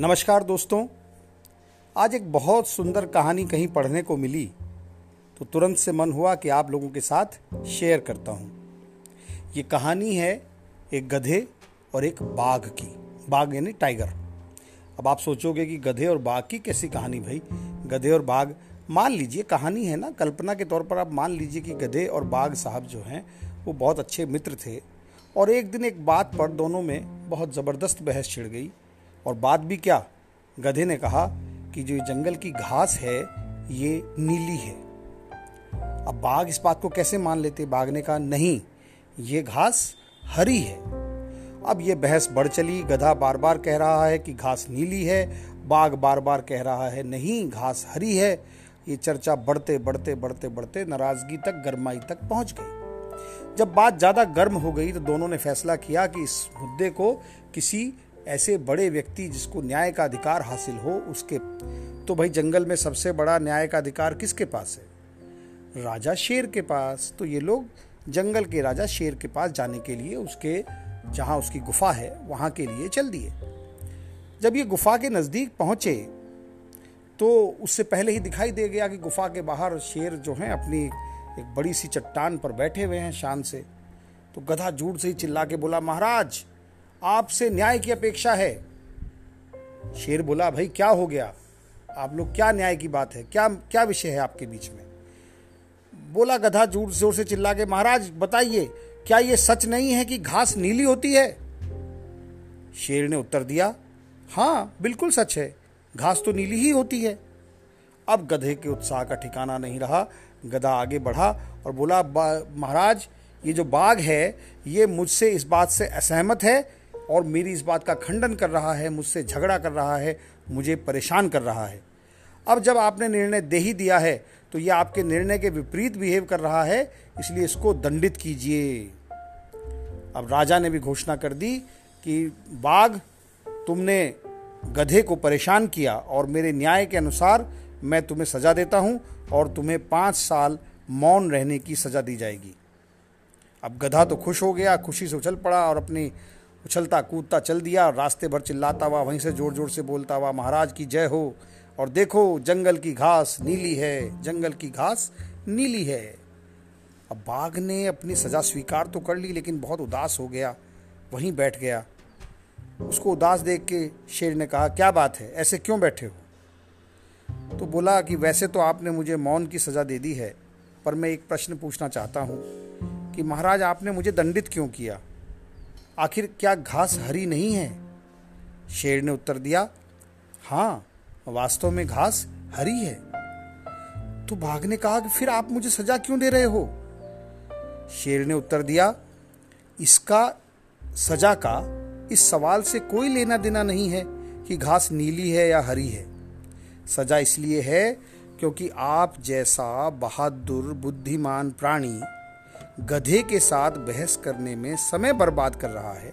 नमस्कार दोस्तों। आज एक बहुत सुंदर कहानी कहीं पढ़ने को मिली तो तुरंत से मन हुआ कि आप लोगों के साथ शेयर करता हूँ। ये कहानी है एक गधे और एक बाघ की। बाघ यानी टाइगर अब आप सोचोगे कि गधे और बाघ की कैसी कहानी भाई? गधे और बाघ, मान लीजिए कहानी है ना, कल्पना के तौर पर आप मान लीजिए कि गधे और बाघ साहब जो हैं, वो बहुत अच्छे मित्र थे और एक दिन एक बात पर दोनों में बहुत ज़बरदस्त बहस छिड़ गई। और बात भी क्या? गधे ने कहा कि जो जंगल की घास है, ये नीली है। अब बाघ इस बात को कैसे मान लेते? बाघ ने कहा, नहीं, ये घास हरी है। अब ये बहस बढ़ चली। गधा बार बार कह रहा है कि घास नीली है। बाघ बार बार कह रहा है, नहीं, घास हरी है। ये चर्चा बढ़ते बढ़ते बढ़ते बढ़ते नाराज़गी तक, गरमाई तक पहुँच गई। जब बात ज़्यादा गर्म हो गई तो दोनों ने फैसला किया कि इस मुद्दे को किसी ऐसे बड़े व्यक्ति जिसको न्याय का अधिकार हासिल हो उसके तो भाई जंगल में सबसे बड़ा न्याय का अधिकार किसके पास है? राजा शेर के पास। तो ये लोग जंगल के राजा शेर के पास जाने के लिए उसके, जहाँ उसकी गुफा है, वहाँ के लिए चल दिए। जब ये गुफा के नज़दीक पहुँचे तो उससे पहले ही दिखाई दे गया कि गुफा के बाहर शेर जो हैं अपनी एक बड़ी सी चट्टान पर बैठे हुए हैं शान से। तो गधा झूठ से ही चिल्ला के बोला, महाराज आपसे न्याय की अपेक्षा है। शेर बोला, भाई, क्या हो गया? आप लोग क्या न्याय की बात है? क्या क्या विषय है आपके बीच में? बोला गधा ज़ोर ज़ोर से चिल्ला के, महाराज, बताइए, क्या यह सच नहीं है कि घास नीली होती है? शेर ने उत्तर दिया हाँ बिल्कुल सच है। घास तो नीली ही होती है। अब गधे के उत्साह का ठिकाना नहीं रहा। गधा आगे बढ़ा और बोला महाराज, ये जो बाघ है, ये मुझसे इस बात से असहमत है और मेरी इस बात का खंडन कर रहा है, मुझसे झगड़ा कर रहा है, मुझे परेशान कर रहा है। अब जब आपने निर्णय दे ही दिया है तो यह आपके निर्णय के विपरीत बिहेव कर रहा है, इसलिए इसको दंडित कीजिए। अब राजा ने भी घोषणा कर दी कि बाघ, तुमने गधे को परेशान किया और मेरे न्याय के अनुसार मैं तुम्हें सजा देता हूँ और तुम्हें पाँच साल मौन रहने की सजा दी जाएगी। अब गधा तो खुश हो गया, खुशी से उछल पड़ा और अपनी उछलता कूदता चल दिया, रास्ते भर चिल्लाता हुआ, वहीं से ज़ोर ज़ोर से बोलता हुआ, महाराज की जय हो, और देखो, जंगल की घास नीली है, जंगल की घास नीली है। अब बाघ ने अपनी सजा स्वीकार तो कर ली, लेकिन बहुत उदास हो गया, वहीं बैठ गया। उसको उदास देख के शेर ने कहा, क्या बात है, ऐसे क्यों बैठे हो? तो बोला कि, वैसे तो आपने मुझे मौन की सजा दे दी है, पर मैं एक प्रश्न पूछना चाहता हूँ कि, महाराज, आपने मुझे दंडित क्यों किया? आखिर क्या घास हरी नहीं है? शेर ने उत्तर दिया, हाँ, वास्तव में घास हरी है। तो बाघ ने कहा कि फिर आप मुझे सजा क्यों दे रहे हो? शेर ने उत्तर दिया, इसका, सजा का इस सवाल से कोई लेना देना नहीं है कि घास नीली है या हरी है। सजा इसलिए है क्योंकि आप जैसा बहादुर, बुद्धिमान प्राणी गधे के साथ बहस करने में समय बर्बाद कर रहा है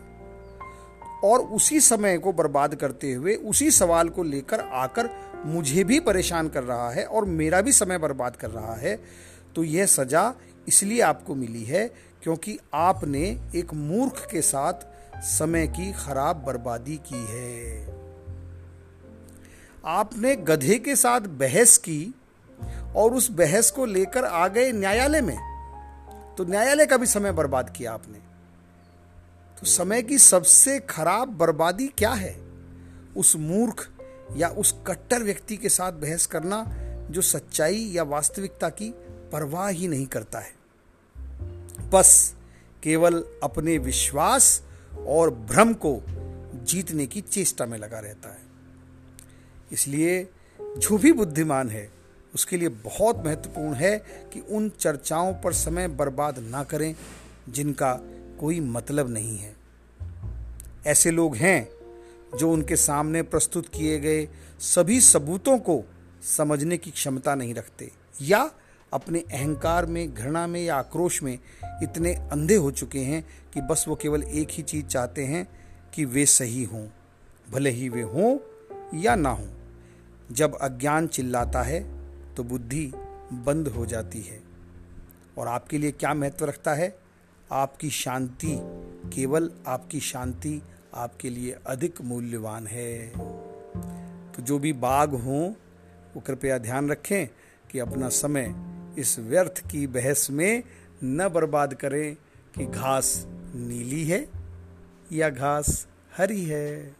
और उसी समय को बर्बाद करते हुए उसी सवाल को लेकर आकर मुझे भी परेशान कर रहा है और मेरा भी समय बर्बाद कर रहा है तो यह सजा इसलिए आपको मिली है क्योंकि आपने एक मूर्ख के साथ समय की खराब बर्बादी की है। आपने गधे के साथ बहस की और उस बहस को लेकर आ गए न्यायालय में। तो न्यायालय का भी समय बर्बाद किया आपने। तो समय की सबसे खराब बर्बादी क्या है? उस मूर्ख या उस कट्टर व्यक्ति के साथ बहस करना जो सच्चाई या वास्तविकता की परवाह ही नहीं करता है। बस केवल अपने विश्वास और भ्रम को जीतने की चेष्टा में लगा रहता है। इसलिए जो भी बुद्धिमान है उसके लिए बहुत महत्वपूर्ण है कि उन चर्चाओं पर समय बर्बाद ना करें, जिनका कोई मतलब नहीं है। ऐसे लोग हैं जो उनके सामने प्रस्तुत किए गए सभी सबूतों को समझने की क्षमता नहीं रखते, या अपने अहंकार में, घृणा में या आक्रोश में इतने अंधे हो चुके हैं कि बस वो केवल एक ही चीज़ चाहते हैं कि वे सही हों, भले ही वे हों या ना हों। जब अज्ञान चिल्लाता है तो बुद्धि बंद हो जाती है। और आपके लिए क्या महत्व रखता है? आपकी शांति, केवल आपकी शांति आपके लिए अधिक मूल्यवान है। तो जो भी बाघ हों, वो कृपया ध्यान रखें कि अपना समय इस व्यर्थ की बहस में न बर्बाद करें कि घास नीली है या घास हरी है।